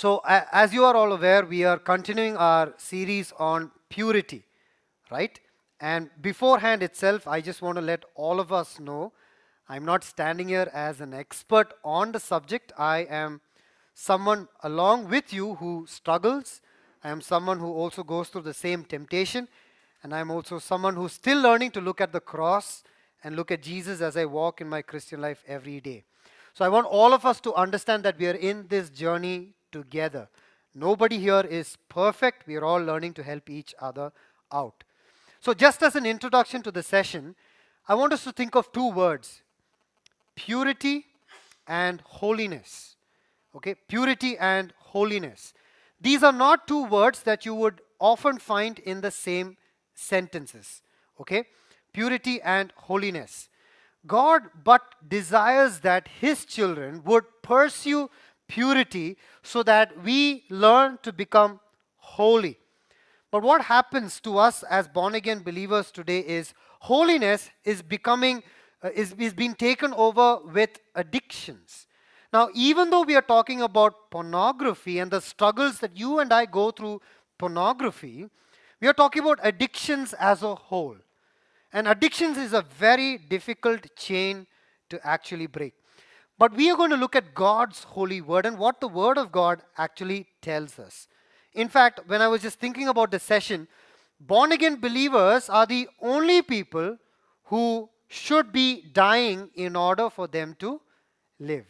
So, as you are all aware, we are continuing our series on purity, right? And beforehand itself, I just want to let all of us know I'm not standing here as an expert on the subject. I am someone along with you who struggles. I am someone who also goes through the same temptation. And I'm also someone who's still learning to look at the cross and look at Jesus as I walk in my Christian life every day. So I want all of us to understand that we are in this journey together. Nobody here is perfect. We are all learning to help each other out. So, just as an introduction to the session, I want us to think of two words purity and holiness. Okay, purity and holiness. These are not two words that you would often find in the same sentences. Okay, purity and holiness. God but desires that His children would pursue purity so that we learn to become holy. But what happens to us as born again believers today is holiness is becoming, uh, is, is being taken over with addictions. Now, even though we are talking about pornography and the struggles that you and I go through pornography, we are talking about addictions as a whole. And addictions is a very difficult chain to actually break. But we are going to look at God's holy word and what the word of God actually tells us. In fact, when I was just thinking about the session, born again believers are the only people who should be dying in order for them to live.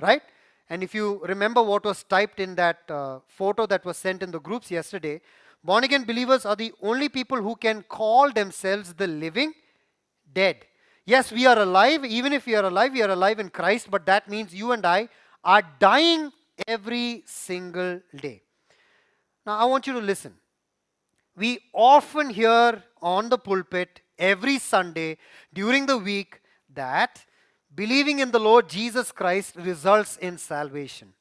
Right? And if you remember what was typed in that uh, photo that was sent in the groups yesterday, born again believers are the only people who can call themselves the living dead. Yes, we are alive. Even if we are alive, we are alive in Christ, but that means you and I are dying every single day. Now, I want you to listen. We often hear on the pulpit every Sunday during the week that believing in the Lord Jesus Christ results in salvation.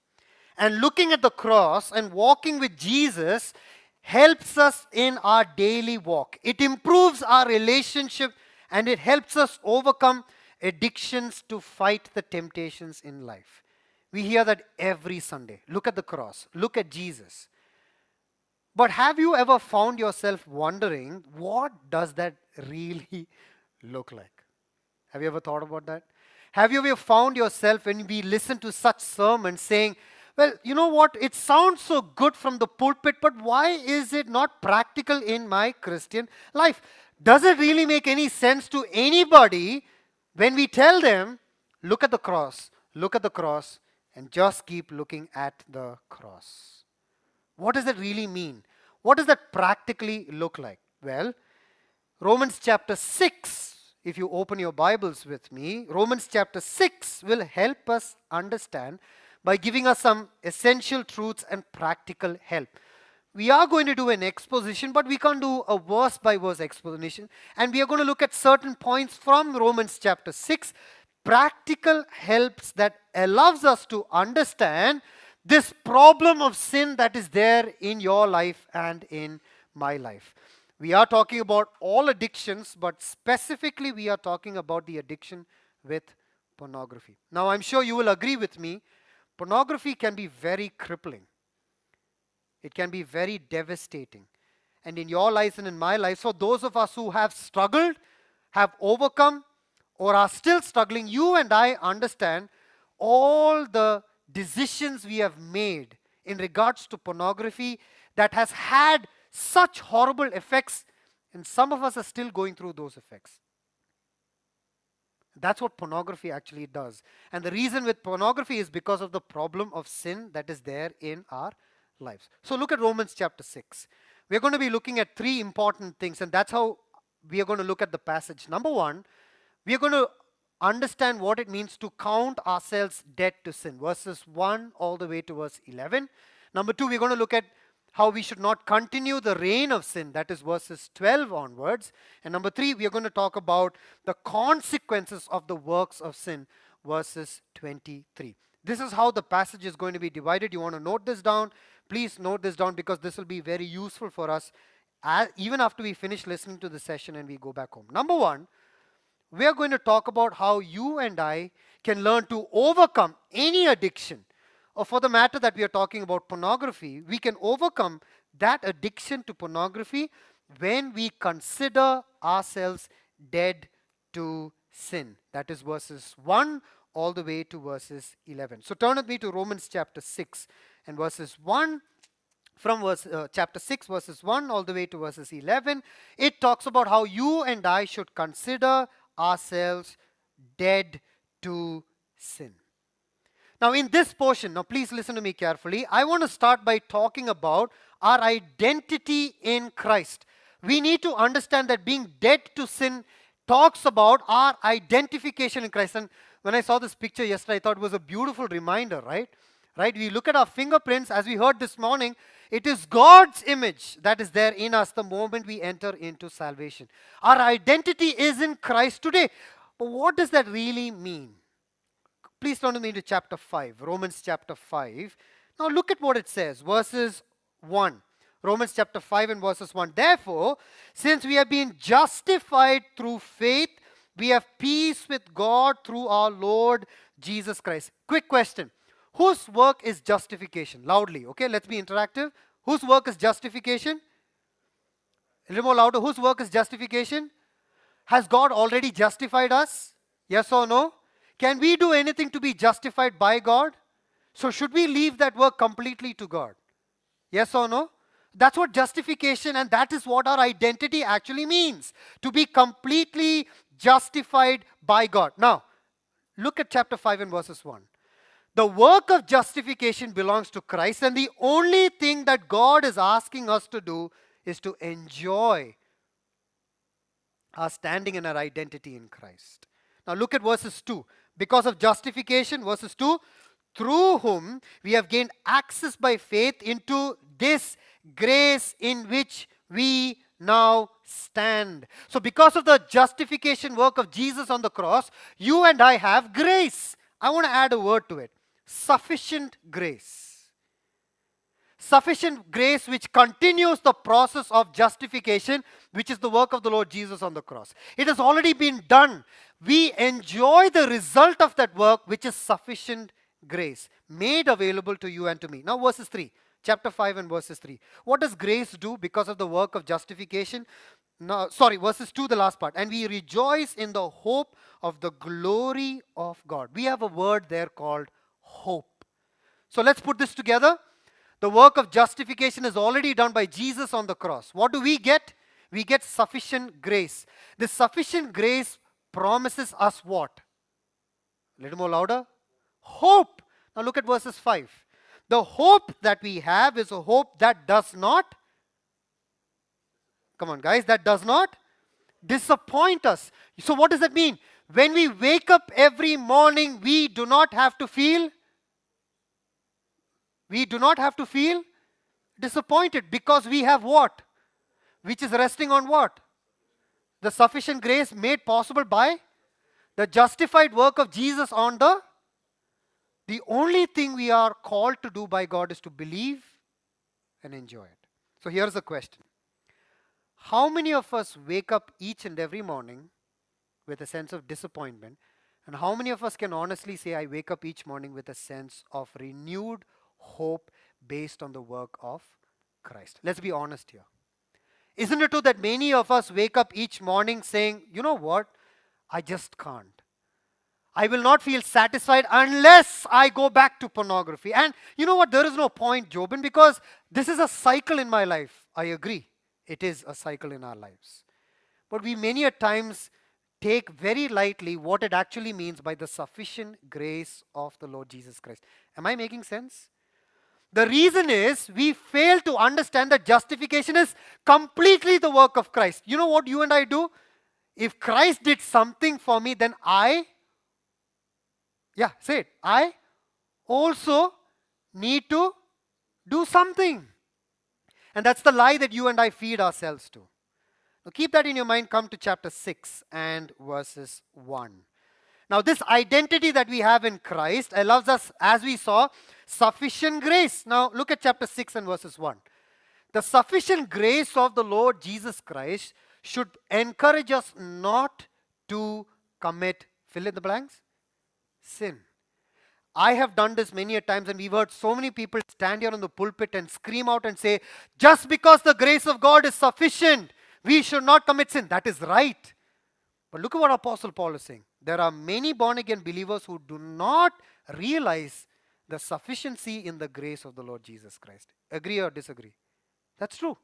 And looking at the cross and walking with Jesus helps us in our daily walk. It improves our relationship and it helps us overcome addictions to fight the temptations in life. We hear that every Sunday. Look at the cross, look at Jesus. But have you ever found yourself wondering what does that really look like? Have you ever thought about that? Have you ever found yourself when we listen to such sermons saying, well, you know what? It sounds so good from the pulpit, but why is it not practical in my Christian life? Does it really make any sense to anybody when we tell them, look at the cross, look at the cross, and just keep looking at the cross? What does that really mean? What does that practically look like? Well, Romans chapter 6, if you open your Bibles with me, Romans chapter 6 will help us understand by giving us some essential truths and practical help we are going to do an exposition, but we can't do a verse by verse explanation. And we are going to look at certain points from Romans chapter 6, practical helps that allows us to understand this problem of sin that is there in your life and in my life. We are talking about all addictions, but specifically we are talking about the addiction with pornography. Now, I'm sure you will agree with me, pornography can be very crippling it can be very devastating. And in your lives and in my life, so those of us who have struggled, have overcome, or are still struggling, you and I understand all the decisions we have made in regards to pornography that has had such horrible effects, and some of us are still going through those effects. That's what pornography actually does. And the reason with pornography is because of the problem of sin that is there in our lives. So look at Romans chapter 6. We're going to be looking at three important things, and that's how we are going to look at the passage. Number one, we are going to understand what it means to count ourselves dead to sin, verses 1 all the way to verse 11. Number two, we're going to look at how we should not continue the reign of sin, that is verses 12 onwards. And number three, we are going to talk about the consequences of the works of sin, verses 23. This is how the passage is going to be divided. You want to note this down. Please note this down because this will be very useful for us as, even after we finish listening to the session and we go back home. Number one, we are going to talk about how you and I can learn to overcome any addiction or for the matter that we are talking about pornography, we can overcome that addiction to pornography when we consider ourselves dead to sin. That is verses 1 all the way to verses 11. So turn with me to Romans chapter 6 and verses 1 from verse uh, chapter 6 verses 1 all the way to verses 11 it talks about how you and I should consider ourselves dead to sin. Now in this portion, now please listen to me carefully. I want to start by talking about our identity in Christ. We need to understand that being dead to sin talks about our identification in Christ. And when I saw this picture yesterday, I thought it was a beautiful reminder, right? Right? We look at our fingerprints, as we heard this morning, it is God's image that is there in us the moment we enter into salvation. Our identity is in Christ today. But what does that really mean? Please turn with me to chapter 5, Romans chapter 5. Now look at what it says, verses 1. Romans chapter 5 and verses 1. Therefore, since we have been justified through faith, we have peace with God through our Lord Jesus Christ. Quick question. Whose work is justification? Loudly, okay? Let's be interactive. Whose work is justification? A little more louder. Whose work is justification? Has God already justified us? Yes or no? Can we do anything to be justified by God? So, should we leave that work completely to God? Yes or no? That's what justification and that is what our identity actually means to be completely justified by God. Now, look at chapter 5 and verses 1. The work of justification belongs to Christ, and the only thing that God is asking us to do is to enjoy our standing and our identity in Christ. Now, look at verses 2. Because of justification, verses 2 through whom we have gained access by faith into this grace in which we now stand. So, because of the justification work of Jesus on the cross, you and I have grace. I want to add a word to it sufficient grace. Sufficient grace which continues the process of justification, which is the work of the Lord Jesus on the cross. It has already been done. We enjoy the result of that work, which is sufficient grace made available to you and to me. Now, verses 3, chapter 5 and verses 3. What does grace do because of the work of justification? No, sorry, verses 2, the last part. And we rejoice in the hope of the glory of God. We have a word there called hope. So let's put this together. The work of justification is already done by Jesus on the cross. What do we get? We get sufficient grace. This sufficient grace promises us what? A little more louder. Hope. Now look at verses 5. The hope that we have is a hope that does not, come on guys, that does not disappoint us. So what does that mean? When we wake up every morning, we do not have to feel we do not have to feel disappointed because we have what? Which is resting on what? The sufficient grace made possible by the justified work of Jesus on the. The only thing we are called to do by God is to believe and enjoy it. So here's the question How many of us wake up each and every morning with a sense of disappointment? And how many of us can honestly say, I wake up each morning with a sense of renewed hope based on the work of Christ. Let's be honest here. Isn't it true that many of us wake up each morning saying, you know what? I just can't. I will not feel satisfied unless I go back to pornography. And you know what? There is no point, Jobin, because this is a cycle in my life. I agree. It is a cycle in our lives. But we many a times take very lightly what it actually means by the sufficient grace of the Lord Jesus Christ. Am I making sense? The reason is we fail to understand that justification is completely the work of Christ. You know what you and I do? If Christ did something for me, then I, yeah, say it, I also need to do something. And that's the lie that you and I feed ourselves to. Now keep that in your mind. Come to chapter 6 and verses 1. Now, this identity that we have in Christ allows us, as we saw, sufficient grace. Now, look at chapter 6 and verses 1. The sufficient grace of the Lord Jesus Christ should encourage us not to commit, fill in the blanks, sin. I have done this many a times, and we've heard so many people stand here on the pulpit and scream out and say, just because the grace of God is sufficient, we should not commit sin. That is right. But look at what Apostle Paul is saying. There are many born again believers who do not realize the sufficiency in the grace of the Lord Jesus Christ. Agree or disagree? That's true.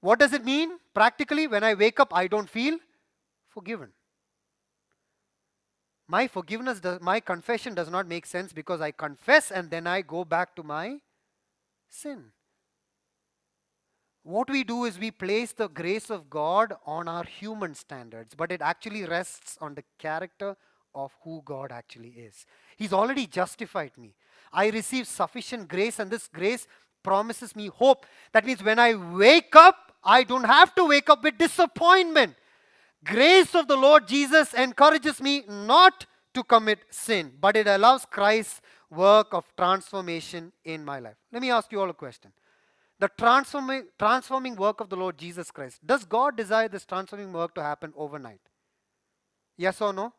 What does it mean? Practically, when I wake up, I don't feel forgiven. My forgiveness, does, my confession does not make sense because I confess and then I go back to my sin. What we do is we place the grace of God on our human standards, but it actually rests on the character of who God actually is. He's already justified me. I receive sufficient grace, and this grace promises me hope. That means when I wake up, I don't have to wake up with disappointment. Grace of the Lord Jesus encourages me not to commit sin, but it allows Christ's work of transformation in my life. Let me ask you all a question. The transforming, transforming work of the Lord Jesus Christ, does God desire this transforming work to happen overnight? Yes or no?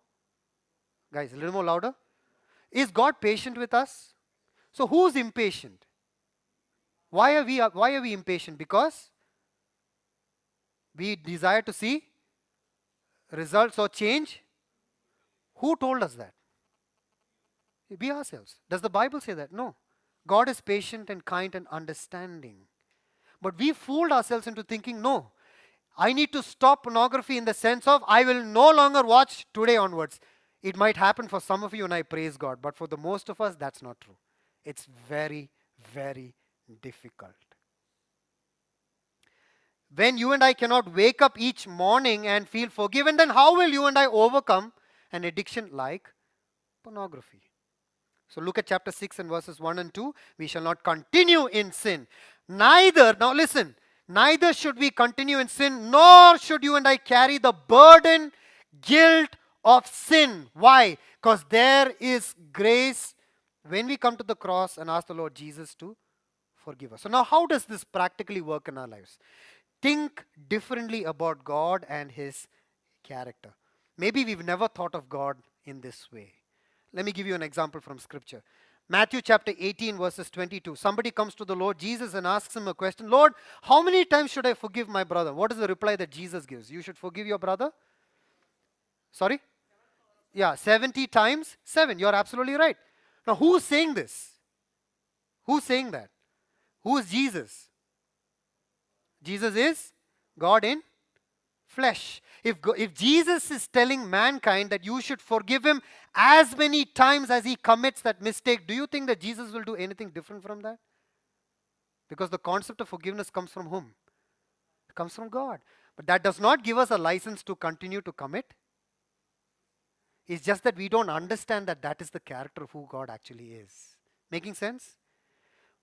Guys, a little more louder. Is God patient with us? So who's impatient? Why are we why are we impatient? Because we desire to see results or change. Who told us that? We ourselves. Does the Bible say that? No. God is patient and kind and understanding. But we fooled ourselves into thinking, no, I need to stop pornography in the sense of I will no longer watch today onwards. It might happen for some of you, and I praise God, but for the most of us, that's not true. It's very, very difficult. When you and I cannot wake up each morning and feel forgiven, then how will you and I overcome an addiction like pornography? So look at chapter 6 and verses 1 and 2. We shall not continue in sin. Neither, now listen, neither should we continue in sin, nor should you and I carry the burden, guilt of sin. Why? Because there is grace when we come to the cross and ask the Lord Jesus to forgive us. So now how does this practically work in our lives? think differently about God and His character. Maybe we've never thought of God in this way. Let me give you an example from Scripture. Matthew chapter 18, verses 22. Somebody comes to the Lord Jesus and asks him a question Lord, how many times should I forgive my brother? What is the reply that Jesus gives? You should forgive your brother? Sorry? Yeah, 70 times 7. You're absolutely right. Now, who's saying this? Who's saying that? Who is Jesus? Jesus is God in flesh. If, if Jesus is telling mankind that you should forgive him as many times as he commits that mistake, do you think that Jesus will do anything different from that? Because the concept of forgiveness comes from whom? It comes from God. But that does not give us a license to continue to commit. It's just that we don't understand that that is the character of who God actually is. Making sense?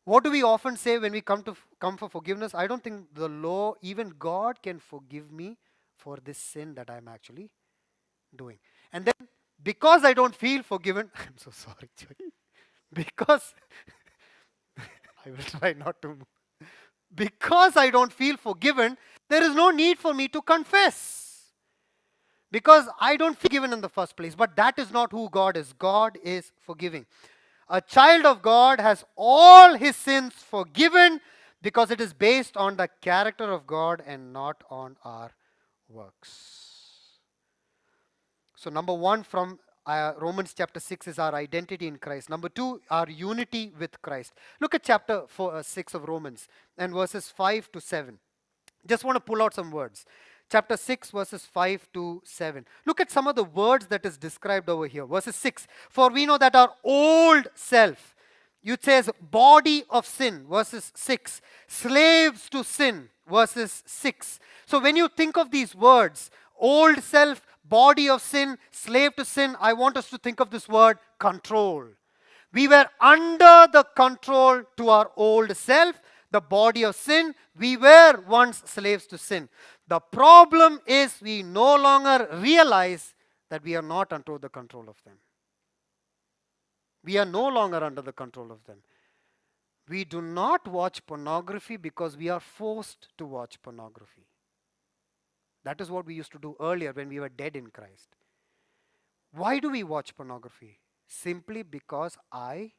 What do we often say when we come to come for forgiveness? I don't think the law, even God can forgive me for this sin that I'm actually doing. And then because I don't feel forgiven, I'm so sorry, Joy. because I will try not to. Because I don't feel forgiven, there is no need for me to confess. Because I don't feel forgiven in the first place. But that is not who God is. God is forgiving. A child of God has all his sins forgiven because it is based on the character of God and not on our works. So, number one from uh, Romans chapter 6 is our identity in Christ. Number two, our unity with Christ. Look at chapter four, uh, 6 of Romans and verses 5 to 7. Just want to pull out some words chapter 6 verses 5 to 7 look at some of the words that is described over here verses 6 for we know that our old self it says body of sin verses 6 slaves to sin verses 6 so when you think of these words old self body of sin slave to sin i want us to think of this word control. We were under the control to our old self the body of sin. We were once slaves to sin. The problem is we no longer realize that we are not under the control of them. We are no longer under the control of them. We do not watch pornography because we are forced to watch pornography. That is what we used to do earlier when we were dead in Christ. Why do we watch pornography? simply because I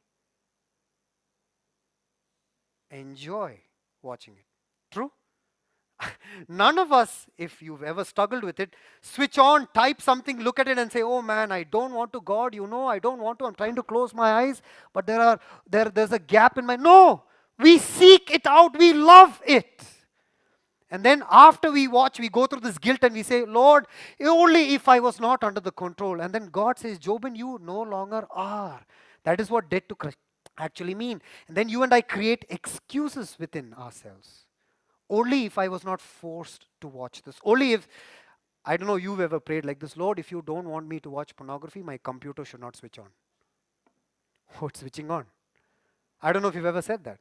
enjoy watching it. True? None of us, if you've ever struggled with it, switch on, type something, look at it, and say, "Oh man, I don't want to, God. You know, I don't want to. I'm trying to close my eyes, but there are there there's a gap in my no. We seek it out. We love it." And then after we watch, we go through this guilt and we say, Lord, eh, only if I was not under the control. And then God says, Jobin, you no longer are. That is what dead to Christ actually mean. And then you and I create excuses within ourselves. Only if I was not forced to watch this. Only if, I don't know, you've ever prayed like this Lord, if you don't want me to watch pornography, my computer should not switch on. Oh, it's switching on. I don't know if you've ever said that.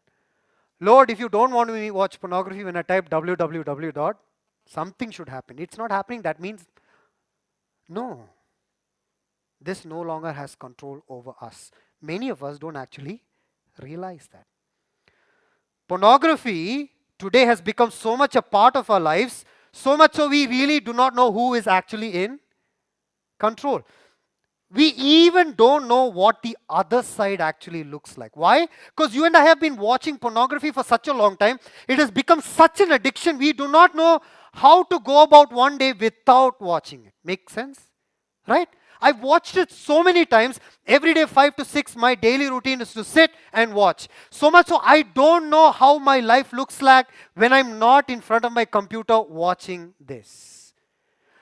Lord, if you don't want me to watch pornography when I type www dot, something should happen. It's not happening. That means no. This no longer has control over us. Many of us don't actually realize that. Pornography today has become so much a part of our lives, so much so we really do not know who is actually in control. We even don't know what the other side actually looks like. Why? Because you and I have been watching pornography for such a long time. It has become such an addiction. We do not know how to go about one day without watching it. Make sense? Right? I've watched it so many times. Every day, five to six, my daily routine is to sit and watch. So much so, I don't know how my life looks like when I'm not in front of my computer watching this.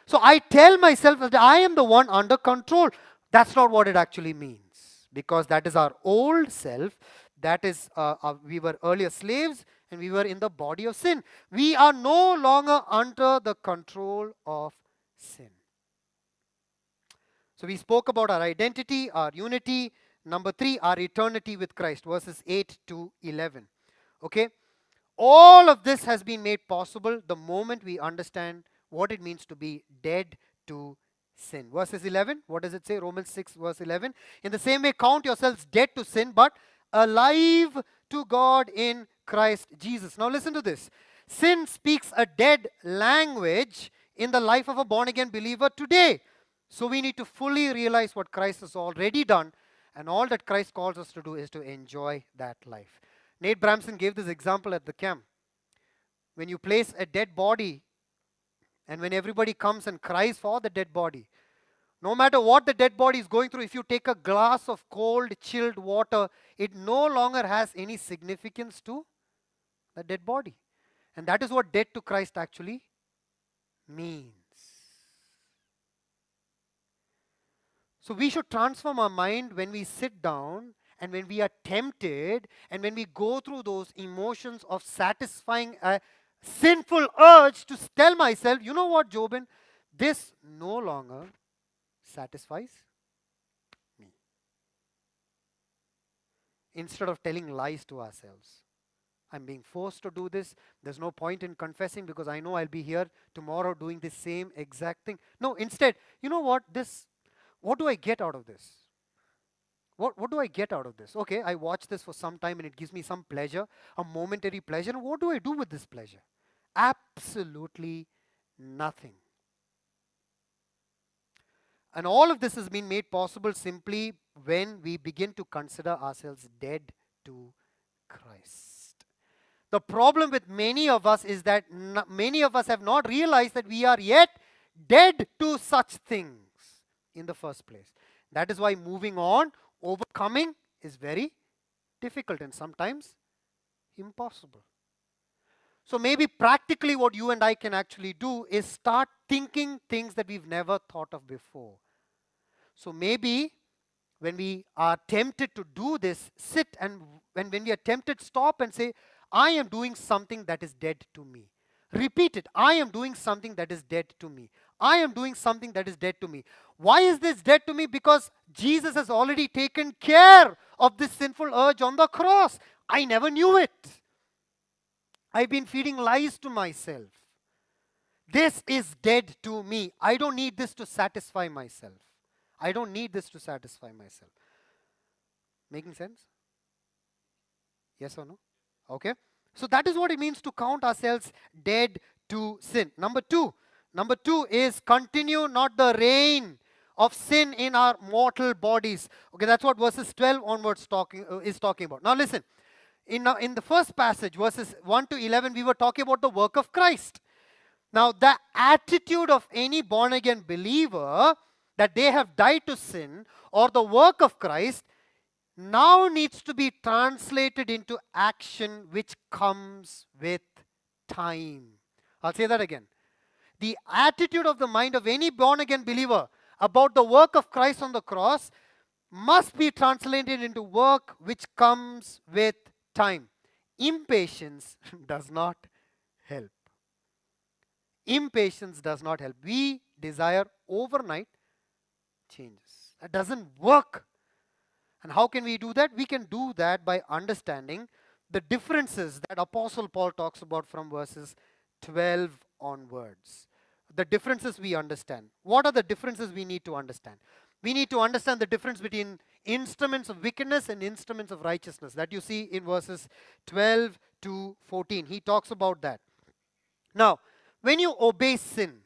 So I tell myself that I am the one under control. That's not what it actually means because that is our old self. That is, uh, uh, we were earlier slaves and we were in the body of sin. We are no longer under the control of sin. So we spoke about our identity, our unity. Number three, our eternity with Christ, verses 8 to 11. Okay? All of this has been made possible the moment we understand what it means to be dead to sin. Verses 11, what does it say? Romans 6, verse 11. In the same way, count yourselves dead to sin, but alive to God in Christ Jesus. Now, listen to this. Sin speaks a dead language in the life of a born again believer today. So, we need to fully realize what Christ has already done, and all that Christ calls us to do is to enjoy that life. Nate Bramson gave this example at the camp. When you place a dead body and when everybody comes and cries for the dead body, no matter what the dead body is going through, if you take a glass of cold, chilled water, it no longer has any significance to the dead body. And that is what dead to Christ actually means. So we should transform our mind when we sit down and when we are tempted and when we go through those emotions of satisfying a sinful urge to tell myself, you know what, Jobin, this no longer satisfies me. Instead of telling lies to ourselves. I'm being forced to do this. There's no point in confessing because I know I'll be here tomorrow doing the same exact thing. No, instead, you know what? This, what do I get out of this? What, what do I get out of this? Okay, I watch this for some time and it gives me some pleasure, a momentary pleasure. And what do I do with this pleasure? Absolutely nothing. And all of this has been made possible simply when we begin to consider ourselves dead to Christ. The problem with many of us is that many of us have not realized that we are yet dead to such things in the first place. That is why moving on, overcoming is very difficult and sometimes impossible. So maybe practically what you and I can actually do is start thinking things that we've never thought of before. So maybe when we are tempted to do this, sit and when, when we are tempted, stop and say, I am doing something that is dead to me. Repeat it. I am doing something that is dead to me. I am doing something that is dead to me. Why is this dead to me? Because Jesus has already taken care of this sinful urge on the cross. I never knew it. I've been feeding lies to myself. This is dead to me. I don't need this to satisfy myself. I don't need this to satisfy myself. Making sense? Yes or no? Okay. So that is what it means to count ourselves dead to sin. Number two. Number two is continue not the reign of sin in our mortal bodies. Okay, that's what verses 12 onwards talking uh, is talking about. Now listen, in, uh, in the first passage, verses 1 to 11, we were talking about the work of Christ. Now, the attitude of any born again believer that they have died to sin or the work of Christ now needs to be translated into action which comes with time. I'll say that again. The attitude of the mind of any born again believer about the work of Christ on the cross must be translated into work which comes with time. Impatience does not help. Impatience does not help. We desire overnight changes. That doesn't work. And how can we do that? We can do that by understanding the differences that Apostle Paul talks about from verses 12 onwards. The differences we understand. What are the differences we need to understand? We need to understand the difference between instruments of wickedness and instruments of righteousness that you see in verses 12 to 14. He talks about that. Now, when you obey sin,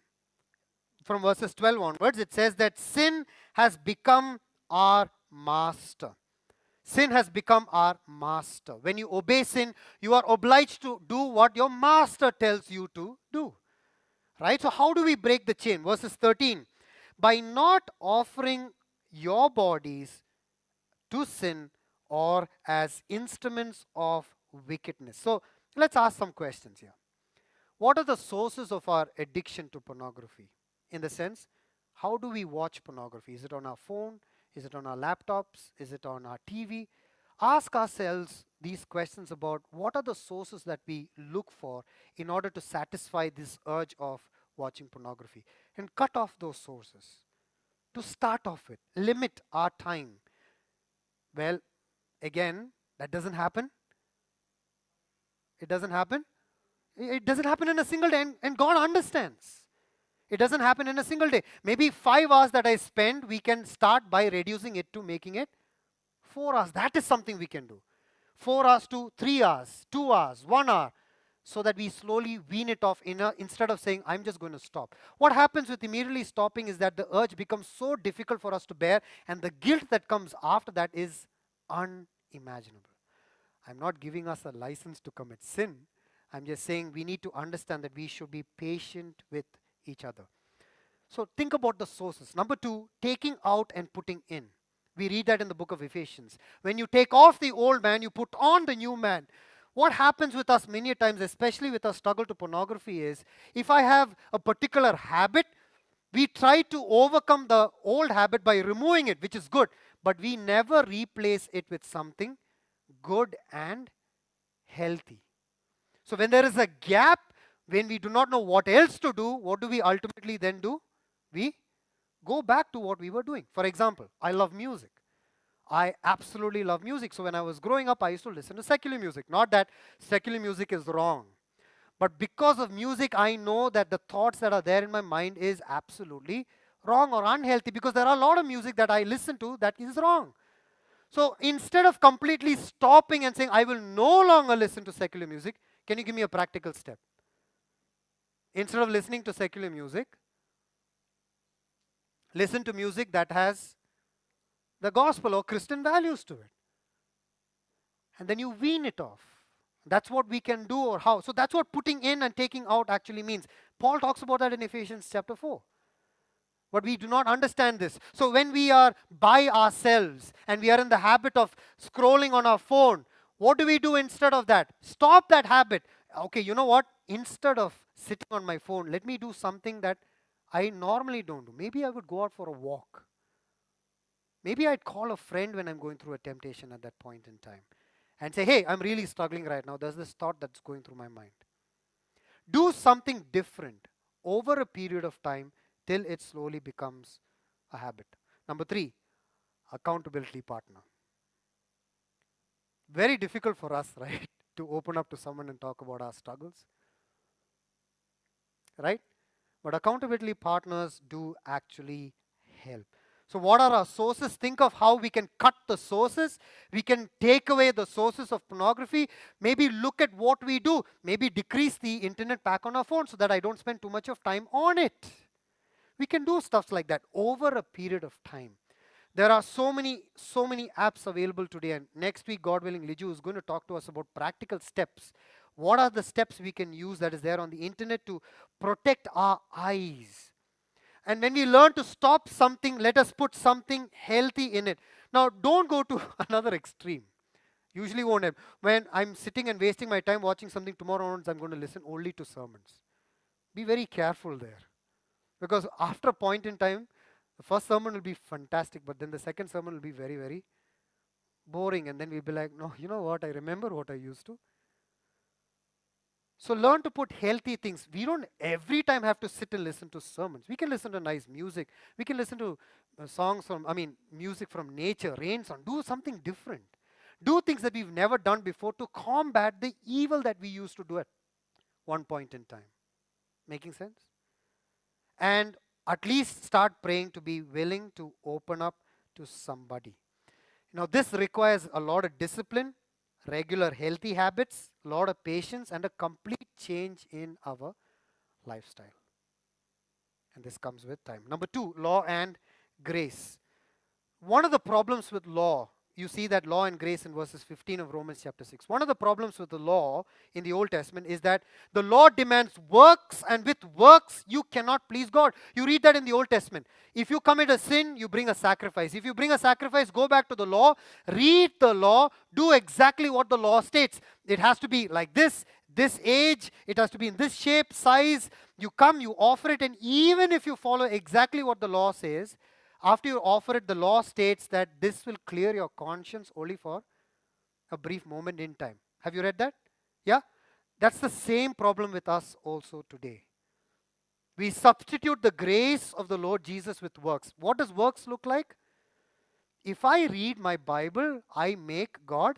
from verses 12 onwards, it says that sin has become our master. Sin has become our master. When you obey sin, you are obliged to do what your master tells you to do. Right? So, how do we break the chain? Verses 13. By not offering your bodies to sin or as instruments of wickedness. So, let's ask some questions here. What are the sources of our addiction to pornography? In the sense, how do we watch pornography? Is it on our phone? Is it on our laptops? Is it on our TV? Ask ourselves these questions about what are the sources that we look for in order to satisfy this urge of watching pornography and cut off those sources to start off with. Limit our time. Well, again, that doesn't happen. It doesn't happen. It doesn't happen in a single day, and, and God understands. It doesn't happen in a single day. Maybe five hours that I spend, we can start by reducing it to making it four hours. That is something we can do. Four hours to three hours, two hours, one hour, so that we slowly wean it off in a, instead of saying, I'm just going to stop. What happens with immediately stopping is that the urge becomes so difficult for us to bear, and the guilt that comes after that is unimaginable. I'm not giving us a license to commit sin. I'm just saying we need to understand that we should be patient with each other. So think about the sources. Number two, taking out and putting in. We read that in the book of Ephesians. When you take off the old man, you put on the new man. What happens with us many times, especially with our struggle to pornography, is if I have a particular habit, we try to overcome the old habit by removing it, which is good, but we never replace it with something good and healthy. So when there is a gap when we do not know what else to do, what do we ultimately then do? We go back to what we were doing. For example, I love music. I absolutely love music. So when I was growing up, I used to listen to secular music. Not that secular music is wrong. But because of music, I know that the thoughts that are there in my mind is absolutely wrong or unhealthy because there are a lot of music that I listen to that is wrong. So instead of completely stopping and saying, I will no longer listen to secular music, can you give me a practical step? Instead of listening to secular music, listen to music that has the gospel or Christian values to it. And then you wean it off. That's what we can do or how. So that's what putting in and taking out actually means. Paul talks about that in Ephesians chapter 4. But we do not understand this. So when we are by ourselves and we are in the habit of scrolling on our phone, what do we do instead of that? Stop that habit. Okay, you know what? Instead of sitting on my phone, let me do something that I normally don't do. Maybe I would go out for a walk. Maybe I'd call a friend when I'm going through a temptation at that point in time and say, hey, I'm really struggling right now. There's this thought that's going through my mind. Do something different over a period of time till it slowly becomes a habit. Number three, accountability partner. Very difficult for us, right, to open up to someone and talk about our struggles right? But accountability partners do actually help. So, what are our sources? Think of how we can cut the sources. We can take away the sources of pornography. Maybe look at what we do. Maybe decrease the internet back on our phone so that I don't spend too much of time on it. We can do stuff like that over a period of time. There are so many, so many apps available today, and next week, God willing, Liju is going to talk to us about practical steps. What are the steps we can use that is there on the internet to protect our eyes? And when we learn to stop something, let us put something healthy in it. Now, don't go to another extreme. Usually won't have. When I'm sitting and wasting my time watching something tomorrow onwards, I'm going to listen only to sermons. Be very careful there. Because after a point in time, the first sermon will be fantastic, but then the second sermon will be very, very boring. And then we'll be like, no, you know what? I remember what I used to. So learn to put healthy things. We don't every time have to sit and listen to sermons. We can listen to nice music. We can listen to uh, songs from, I mean, music from nature, rain song. Do something different. Do things that we've never done before to combat the evil that we used to do at one point in time. Making sense? And at least start praying to be willing to open up to somebody. Now, this requires a lot of discipline, regular healthy habits, a lot of patience, and a complete change in our lifestyle. And this comes with time. Number two, law and grace. One of the problems with law you see that law and grace in verses 15 of Romans chapter 6. One of the problems with the law in the Old Testament is that the law demands works, and with works, you cannot please God. You read that in the Old Testament. If you commit a sin, you bring a sacrifice. If you bring a sacrifice, go back to the law, read the law, do exactly what the law states. It has to be like this, this age, it has to be in this shape, size. You come, you offer it, and even if you follow exactly what the law says, after you offer it, the law states that this will clear your conscience only for a brief moment in time. Have you read that? Yeah? That's the same problem with us also today. We substitute the grace of the Lord Jesus with works. What does works look like? If I read my Bible, I make God.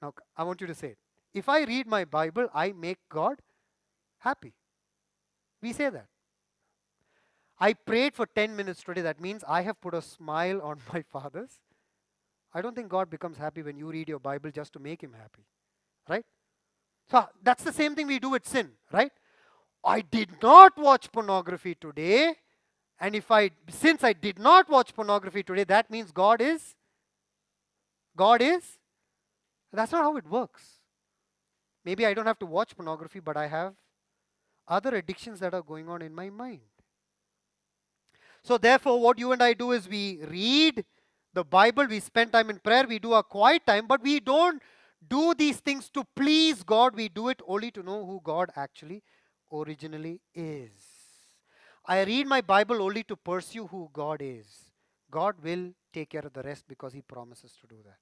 Now, I want you to say it. If I read my Bible, I make God happy. We say that. I prayed for 10 minutes today. That means I have put a smile on my father's. I don't think God becomes happy when you read your Bible just to make him happy. Right? So that's the same thing we do with sin, right? I did not watch pornography today. And if I, since I did not watch pornography today, that means God is, God is. That's not how it works. Maybe I don't have to watch pornography, but I have other addictions that are going on in my mind. So, therefore, what you and I do is we read the Bible, we spend time in prayer, we do a quiet time, but we don't do these things to please God. We do it only to know who God actually originally is. I read my Bible only to pursue who God is. God will take care of the rest because He promises to do that.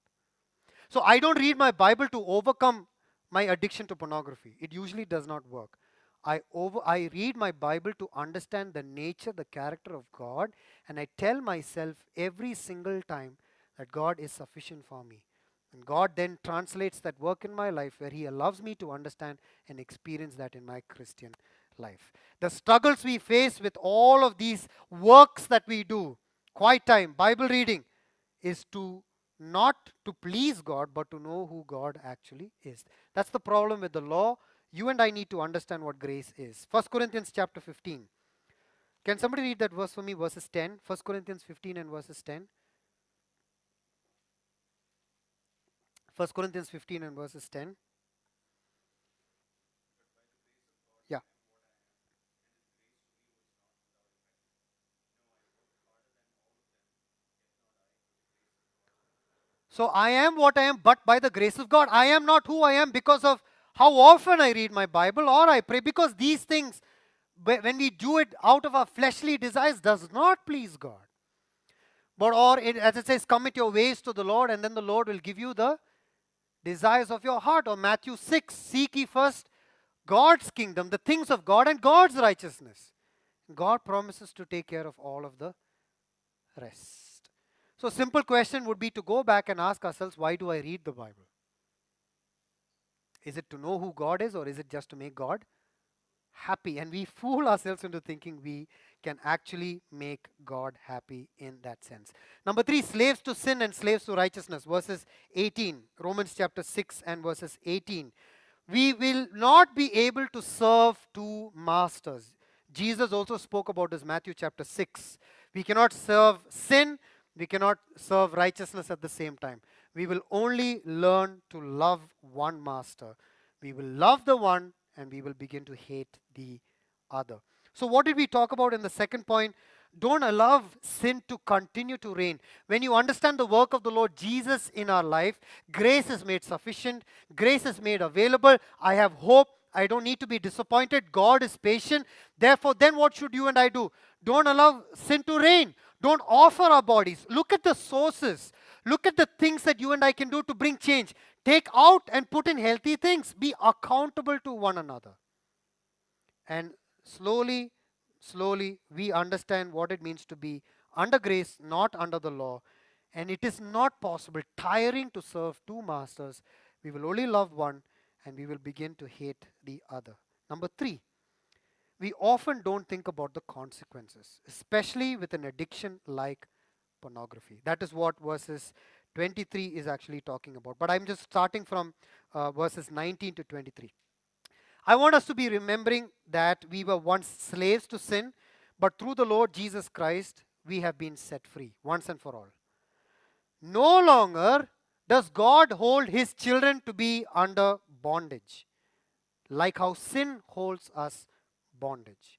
So I don't read my Bible to overcome my addiction to pornography. It usually does not work. I, over, I read my Bible to understand the nature, the character of God, and I tell myself every single time that God is sufficient for me. And God then translates that work in my life where He allows me to understand and experience that in my Christian life. The struggles we face with all of these works that we do, quiet time, Bible reading, is to not to please God, but to know who God actually is. That's the problem with the law you and I need to understand what grace is. 1 Corinthians chapter 15. Can somebody read that verse for me, verses 10? 1 Corinthians 15 and verses 10. 1 Corinthians 15 and verses 10. Yeah. So I am what I am, but by the grace of God. I am not who I am because of how often I read my Bible or I pray, because these things, when we do it out of our fleshly desires, does not please God. But, or it, as it says, commit your ways to the Lord, and then the Lord will give you the desires of your heart. Or Matthew 6, seek ye first God's kingdom, the things of God, and God's righteousness. God promises to take care of all of the rest. So, simple question would be to go back and ask ourselves, why do I read the Bible? Is it to know who God is or is it just to make God happy? And we fool ourselves into thinking we can actually make God happy in that sense. Number three, slaves to sin and slaves to righteousness, verses 18, Romans chapter 6 and verses 18. We will not be able to serve two masters. Jesus also spoke about this, Matthew chapter 6. We cannot serve sin, we cannot serve righteousness at the same time. We will only learn to love one master. We will love the one and we will begin to hate the other. So, what did we talk about in the second point? Don't allow sin to continue to reign. When you understand the work of the Lord Jesus in our life, grace is made sufficient, grace is made available. I have hope. I don't need to be disappointed. God is patient. Therefore, then what should you and I do? Don't allow sin to reign. Don't offer our bodies. Look at the sources. Look at the things that you and I can do to bring change. Take out and put in healthy things. Be accountable to one another. And slowly, slowly, we understand what it means to be under grace, not under the law. And it is not possible, tiring to serve two masters. We will only love one and we will begin to hate the other. Number three, we often don't think about the consequences, especially with an addiction like pornography. That is what verses 23 is actually talking about. But I'm just starting from uh, verses 19 to 23. I want us to be remembering that we were once slaves to sin, but through the Lord Jesus Christ, we have been set free once and for all. No longer does God hold his children to be under bondage, like how sin holds us bondage.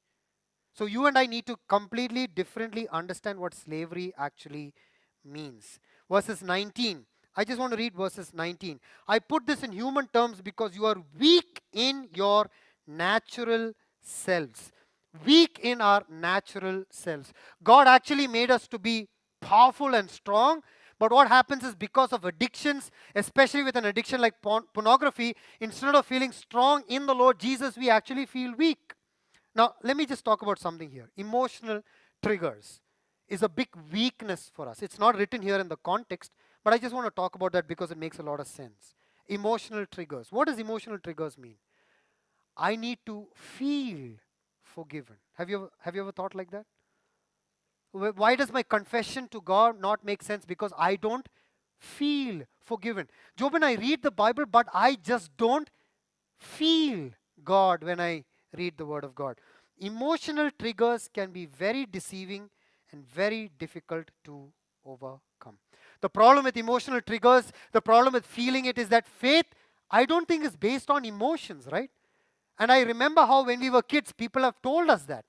So you and I need to completely differently understand what slavery actually means. Verses 19. I just want to read verses 19. I put this in human terms because you are weak in your natural selves. Weak in our natural selves. God actually made us to be powerful and strong, but what happens is because of addictions, especially with an addiction like porn- pornography, instead of feeling strong in the Lord Jesus, we actually feel weak. Now, let me just talk about something here. Emotional triggers is a big weakness for us. It's not written here in the context, but I just want to talk about that because it makes a lot of sense. Emotional triggers. What does emotional triggers mean? I need to feel forgiven. Have you have you ever thought like that? Why does my confession to God not make sense? Because I don't feel forgiven. Jobin, I read the Bible, but I just don't feel God when I read the Word of God. Emotional triggers can be very deceiving and very difficult to overcome. The problem with emotional triggers, the problem with feeling it is that faith, I don't think is based on emotions, right? And I remember how when we were kids, people have told us that.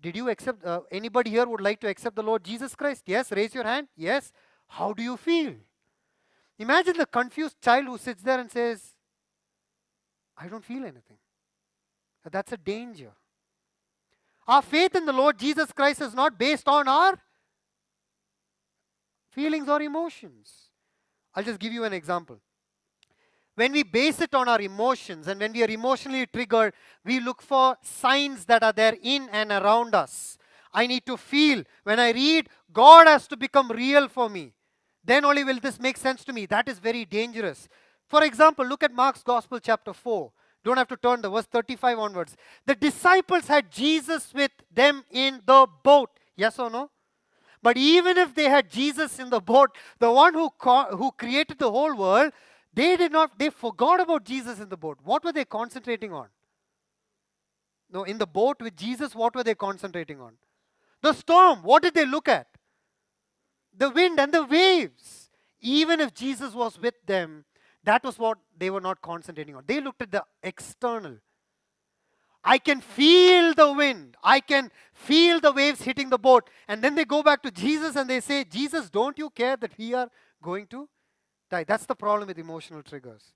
Did you accept, uh, anybody here would like to accept the Lord Jesus Christ? Yes, raise your hand. Yes. How do you feel? Imagine the confused child who sits there and says, I don't feel anything. That's a danger. Our faith in the Lord Jesus Christ is not based on our feelings or emotions. I'll just give you an example. When we base it on our emotions and when we are emotionally triggered, we look for signs that are there in and around us. I need to feel. When I read, God has to become real for me. Then only will this make sense to me. That is very dangerous. For example, look at Mark's Gospel, chapter 4. Don't have to turn the verse 35 onwards. The disciples had Jesus with them in the boat. Yes or no? But even if they had Jesus in the boat, the one who, who created the whole world, they did not, they forgot about Jesus in the boat. What were they concentrating on? No, in the boat with Jesus, what were they concentrating on? The storm. What did they look at? The wind and the waves. Even if Jesus was with them, that was what they were not concentrating on. They looked at the external. I can feel the wind. I can feel the waves hitting the boat. And then they go back to Jesus and they say, Jesus, don't you care that we are going to die? That's the problem with emotional triggers.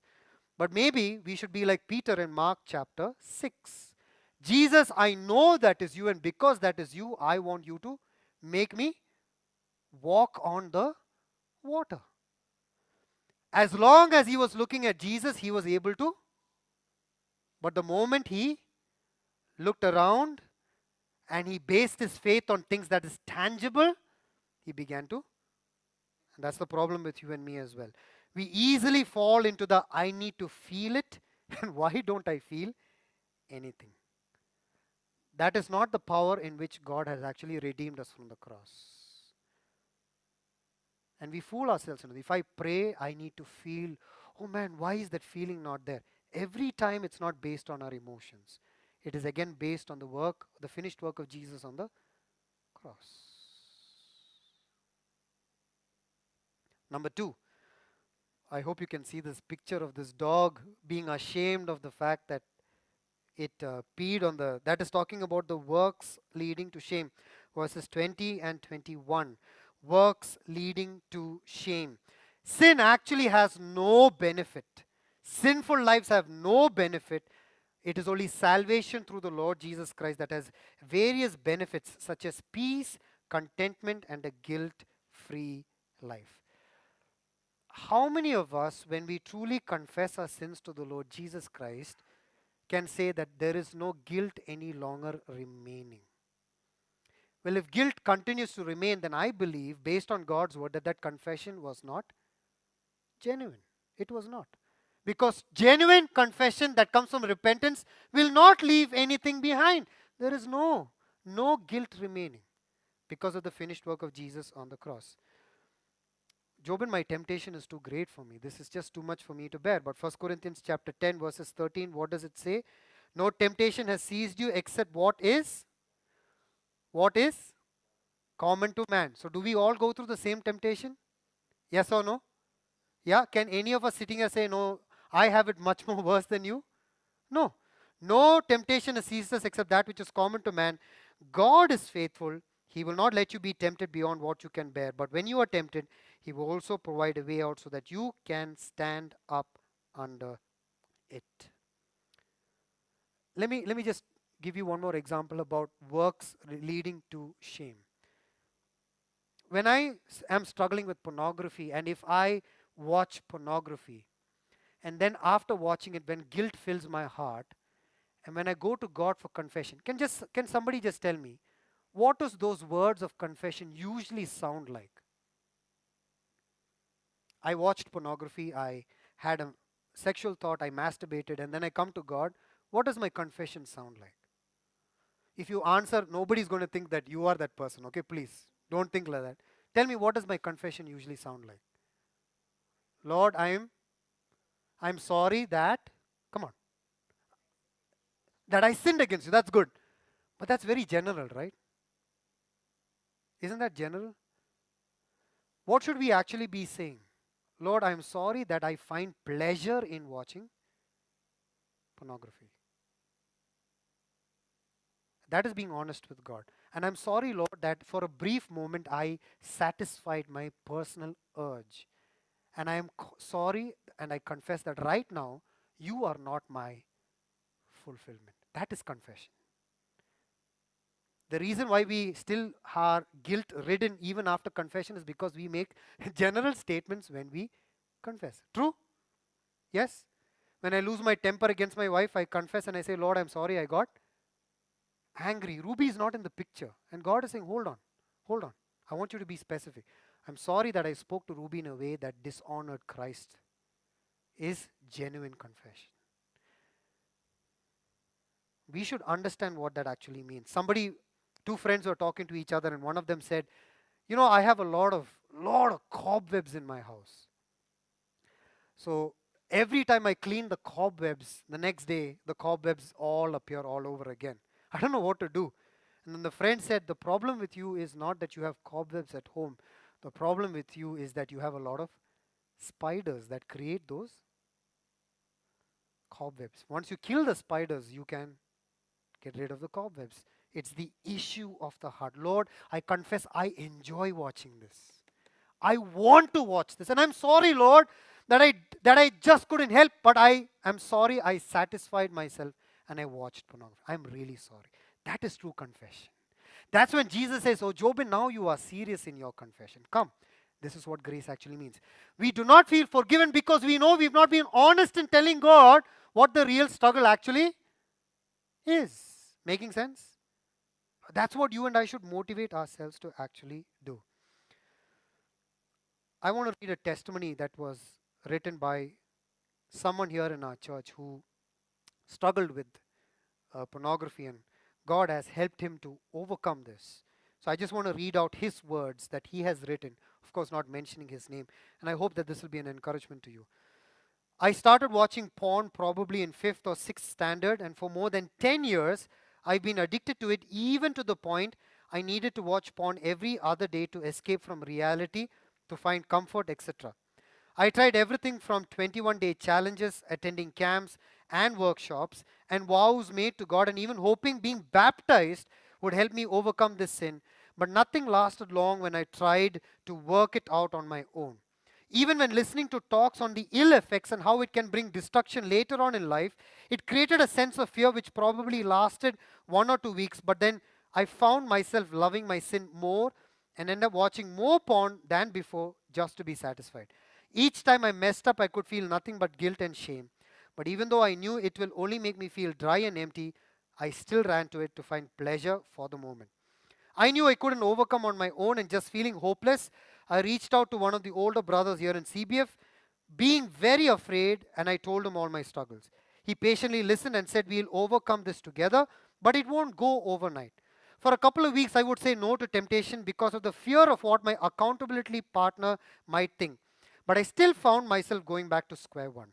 But maybe we should be like Peter in Mark chapter 6. Jesus, I know that is you, and because that is you, I want you to make me walk on the water. As long as he was looking at Jesus, he was able to. But the moment he looked around and he based his faith on things that is tangible, he began to. And that's the problem with you and me as well. We easily fall into the I need to feel it, and why don't I feel anything? That is not the power in which God has actually redeemed us from the cross. And we fool ourselves. If I pray, I need to feel, oh man, why is that feeling not there? Every time it's not based on our emotions. It is again based on the work, the finished work of Jesus on the cross. Number two, I hope you can see this picture of this dog being ashamed of the fact that it uh, peed on the, that is talking about the works leading to shame. Verses 20 and 21. Works leading to shame. Sin actually has no benefit. Sinful lives have no benefit. It is only salvation through the Lord Jesus Christ that has various benefits such as peace, contentment, and a guilt free life how many of us, when we truly confess our sins to the Lord Jesus Christ, can say that there is no guilt any longer remaining? Well, if guilt continues to remain, then I believe, based on God's word, that that confession was not genuine. It was not. Because genuine confession that comes from repentance will not leave anything behind. There is no, no guilt remaining because of the finished work of Jesus on the cross. Jobin, my temptation is too great for me. This is just too much for me to bear. But 1 Corinthians chapter 10, verses 13, what does it say? No temptation has seized you except what is? What is? Common to man. So do we all go through the same temptation? Yes or no? Yeah? Can any of us sitting here say, no, I have it much more worse than you? No. No temptation has seized us except that which is common to man. God is faithful. He will not let you be tempted beyond what you can bear. But when you are tempted, he will also provide a way out so that you can stand up under it. Let me, let me just give you one more example about works leading to shame. When I am struggling with pornography, and if I watch pornography, and then after watching it, when guilt fills my heart, and when I go to God for confession, can just can somebody just tell me what does those words of confession usually sound like? I watched pornography, I had a sexual thought, I masturbated, and then I come to God. What does my confession sound like? If you answer, nobody's going to think that you are that person, okay? Please, don't think like that. Tell me, what does my confession usually sound like? Lord, I am I'm sorry that, come on, that I sinned against you. That's good. But that's very general, right? Isn't that general? What should we actually be saying? Lord, I am sorry that I find pleasure in watching pornography. That is being honest with God. And I'm sorry, Lord, that for a brief moment I satisfied my personal urge. And I am sorry and I confess that right now you are not my fulfillment. That is confession. The reason why we still are guilt ridden even after confession is because we make general statements when we confess. True? Yes? When I lose my temper against my wife, I confess and I say, Lord, I'm sorry, I got angry. Ruby is not in the picture. And God is saying, hold on, hold on. I want you to be specific. I'm sorry that I spoke to Ruby in a way that dishonored Christ. Is genuine confession. We should understand what that actually means. Somebody two friends were talking to each other and one of them said you know i have a lot of lot of cobwebs in my house so every time i clean the cobwebs the next day the cobwebs all appear all over again i don't know what to do and then the friend said the problem with you is not that you have cobwebs at home the problem with you is that you have a lot of spiders that create those cobwebs once you kill the spiders you can get rid of the cobwebs it's the issue of the heart. Lord, I confess I enjoy watching this. I want to watch this. And I'm sorry, Lord, that I that I just couldn't help, but I am sorry I satisfied myself and I watched pornography. I'm really sorry. That is true confession. That's when Jesus says, Oh, Jobin, now you are serious in your confession. Come. This is what grace actually means. We do not feel forgiven because we know we've not been honest in telling God what the real struggle actually is. Making sense? That's what you and I should motivate ourselves to actually do. I want to read a testimony that was written by someone here in our church who struggled with uh, pornography and God has helped him to overcome this. So I just want to read out his words that he has written, of course, not mentioning his name, and I hope that this will be an encouragement to you. I started watching porn probably in fifth or sixth standard, and for more than 10 years, I've been addicted to it, even to the point I needed to watch porn every other day to escape from reality, to find comfort, etc. I tried everything from 21 day challenges, attending camps and workshops, and vows made to God, and even hoping being baptized would help me overcome this sin. But nothing lasted long when I tried to work it out on my own. Even when listening to talks on the ill effects and how it can bring destruction later on in life, it created a sense of fear which probably lasted one or two weeks. But then I found myself loving my sin more and ended up watching more porn than before just to be satisfied. Each time I messed up, I could feel nothing but guilt and shame. But even though I knew it will only make me feel dry and empty, I still ran to it to find pleasure for the moment. I knew I couldn't overcome on my own and just feeling hopeless, I reached out to one of the older brothers here in CBF, being very afraid, and I told him all my struggles. He patiently listened and said, We'll overcome this together, but it won't go overnight. For a couple of weeks, I would say no to temptation because of the fear of what my accountability partner might think. But I still found myself going back to square one.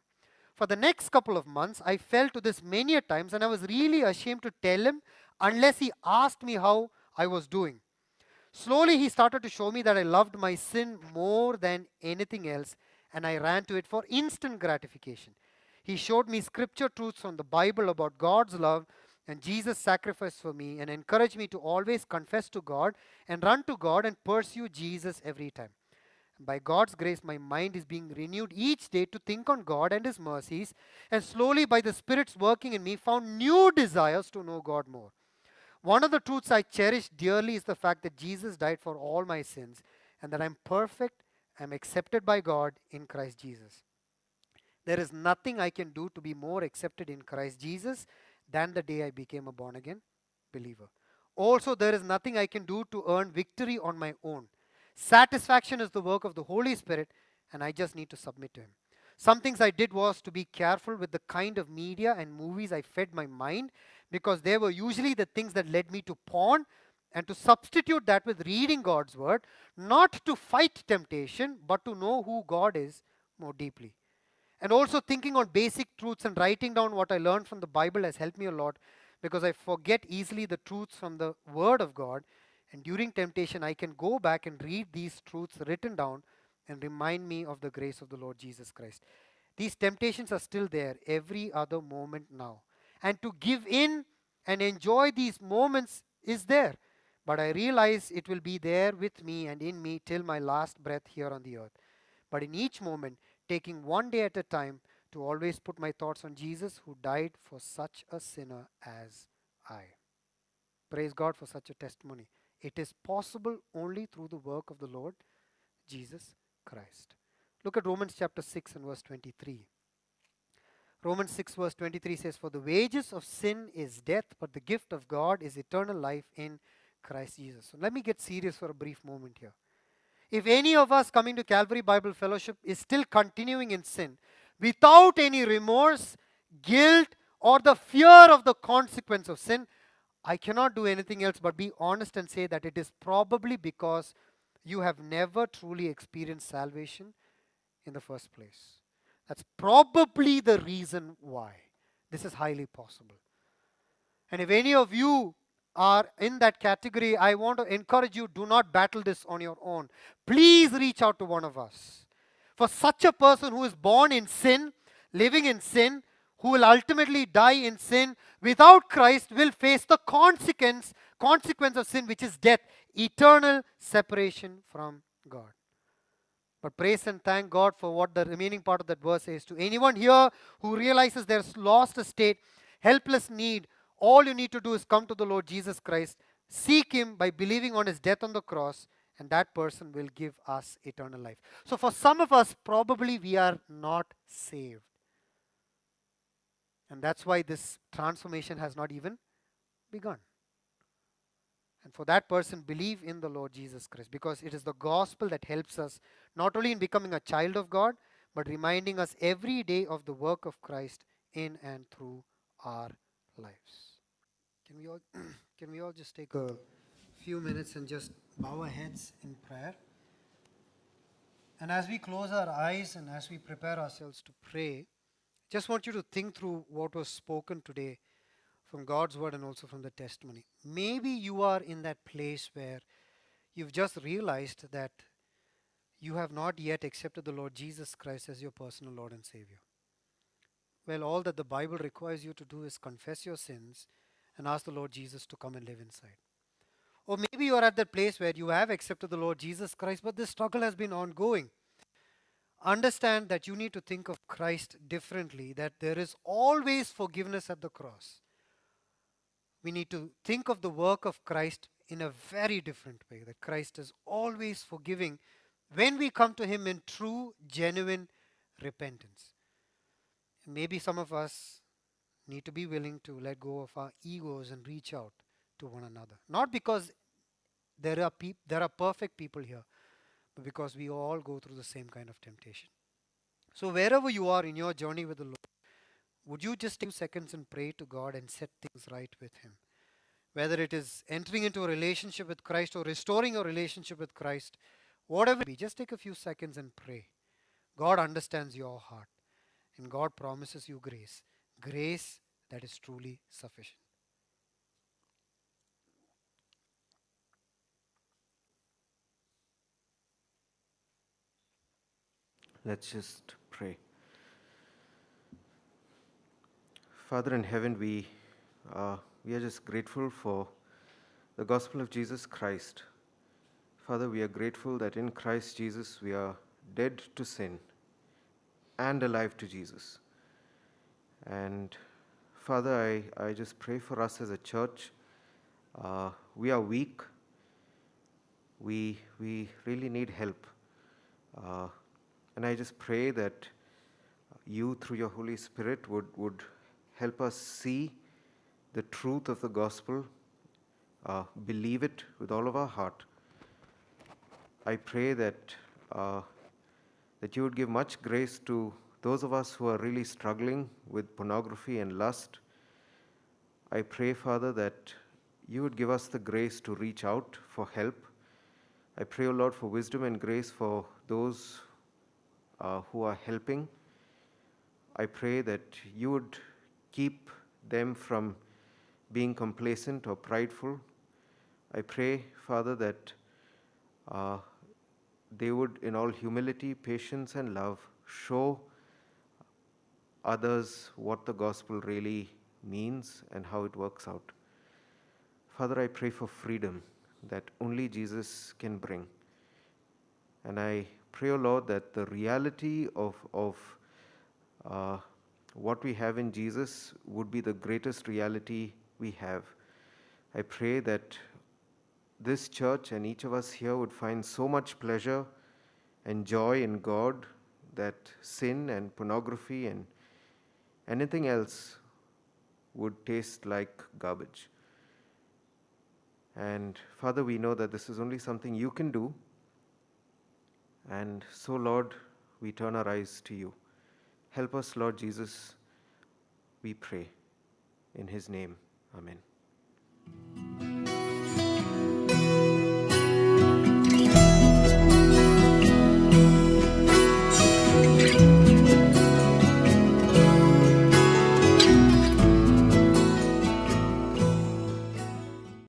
For the next couple of months, I fell to this many a times, and I was really ashamed to tell him unless he asked me how I was doing. Slowly, he started to show me that I loved my sin more than anything else, and I ran to it for instant gratification. He showed me scripture truths from the Bible about God's love and Jesus' sacrifice for me, and encouraged me to always confess to God and run to God and pursue Jesus every time. By God's grace, my mind is being renewed each day to think on God and His mercies, and slowly, by the Spirit's working in me, found new desires to know God more. One of the truths I cherish dearly is the fact that Jesus died for all my sins and that I'm perfect, I'm accepted by God in Christ Jesus. There is nothing I can do to be more accepted in Christ Jesus than the day I became a born again believer. Also, there is nothing I can do to earn victory on my own. Satisfaction is the work of the Holy Spirit, and I just need to submit to Him. Some things I did was to be careful with the kind of media and movies I fed my mind because they were usually the things that led me to porn and to substitute that with reading God's word, not to fight temptation, but to know who God is more deeply. And also thinking on basic truths and writing down what I learned from the Bible has helped me a lot because I forget easily the truths from the Word of God. And during temptation, I can go back and read these truths written down and remind me of the grace of the Lord Jesus Christ. These temptations are still there every other moment now and to give in and enjoy these moments is there. But I realize it will be there with me and in me till my last breath here on the earth. But in each moment, taking one day at a time to always put my thoughts on Jesus who died for such a sinner as I. Praise God for such a testimony. It is possible only through the work of the Lord Jesus Christ. Look at Romans chapter 6 and verse 23. Romans 6, verse 23 says, For the wages of sin is death, but the gift of God is eternal life in Christ Jesus. So let me get serious for a brief moment here. If any of us coming to Calvary Bible Fellowship is still continuing in sin without any remorse, guilt, or the fear of the consequence of sin, I cannot do anything else but be honest and say that it is probably because you have never truly experienced salvation in the first place. That's probably the reason why. This is highly possible. And if any of you are in that category, I want to encourage you do not battle this on your own. Please reach out to one of us. For such a person who is born in sin, living in sin, who will ultimately die in sin without Christ will face the consequence consequence of sin which is death eternal separation from God but praise and thank God for what the remaining part of that verse is. To anyone here who realizes there's lost a state, helpless need, all you need to do is come to the Lord Jesus Christ, seek Him by believing on His death on the cross, and that person will give us eternal life. So, for some of us, probably we are not saved. And that's why this transformation has not even begun. And for that person, believe in the Lord Jesus Christ because it is the gospel that helps us not only in becoming a child of God, but reminding us every day of the work of Christ in and through our lives. Can we all, can we all just take a few minutes and just bow our heads in prayer? And as we close our eyes and as we prepare ourselves to pray, Just want you to think through what was spoken today from God's word and also from the testimony. Maybe you are in that place where you've just realized that you have not yet accepted the Lord Jesus Christ as your personal Lord and Savior. Well, all that the Bible requires you to do is confess your sins and ask the Lord Jesus to come and live inside. Or maybe you are at that place where you have accepted the Lord Jesus Christ, but this struggle has been ongoing. Understand that you need to think of Christ differently, that there is always forgiveness at the cross. We need to think of the work of Christ in a very different way, that Christ is always forgiving when we come to Him in true, genuine repentance. Maybe some of us need to be willing to let go of our egos and reach out to one another. Not because there are there are perfect people here, because we all go through the same kind of temptation. So wherever you are in your journey with the Lord, would you just take seconds and pray to God and set things right with Him? Whether it is entering into a relationship with Christ or restoring a relationship with Christ, whatever it be, just take a few seconds and pray. God understands your heart and God promises you grace. Grace that is truly sufficient. Let's just pray. Father in heaven, we, uh, we are just grateful for the gospel of Jesus Christ. Father, we are grateful that in Christ Jesus we are dead to sin and alive to Jesus. And Father, I, I just pray for us as a church. Uh, we are weak. We, we really need help. Uh, and I just pray that you, through your Holy Spirit, would, would help us see the truth of the gospel, uh, believe it with all of our heart. I pray that, uh, that you would give much grace to those of us who are really struggling with pornography and lust. I pray, Father, that you would give us the grace to reach out for help. I pray, O Lord, for wisdom and grace for those uh, who are helping. I pray that you would keep them from being complacent or prideful. I pray, Father, that uh, they would, in all humility, patience, and love, show others what the gospel really means and how it works out. Father, I pray for freedom that only Jesus can bring. And I pray, O Lord, that the reality of, of uh, what we have in Jesus would be the greatest reality we have. I pray that this church and each of us here would find so much pleasure and joy in God that sin and pornography and anything else would taste like garbage. And Father, we know that this is only something you can do. And so, Lord, we turn our eyes to you. Help us, Lord Jesus, we pray. In his name, amen.